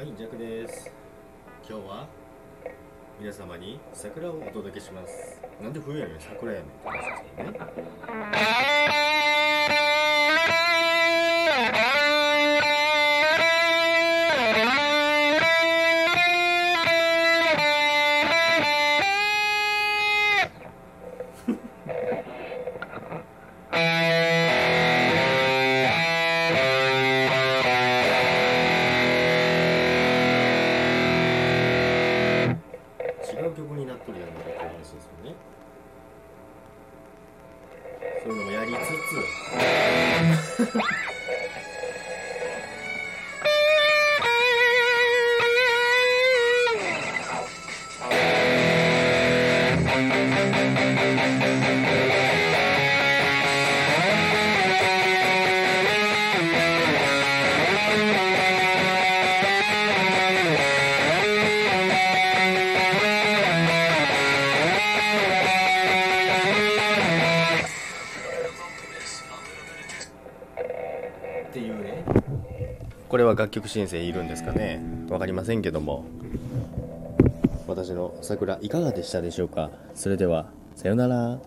はい、ジャクです。今日は皆様に桜をお届けします。なんで冬やねん桜やねんって話ですけどね。あの曲になっとるやんかっていう話ですよね。そういうのもやりつつ、っていうね。これは楽曲申請いるんですかね？分かりませんけども。私の桜いかがでしたでしょうか？それでは、さようなら。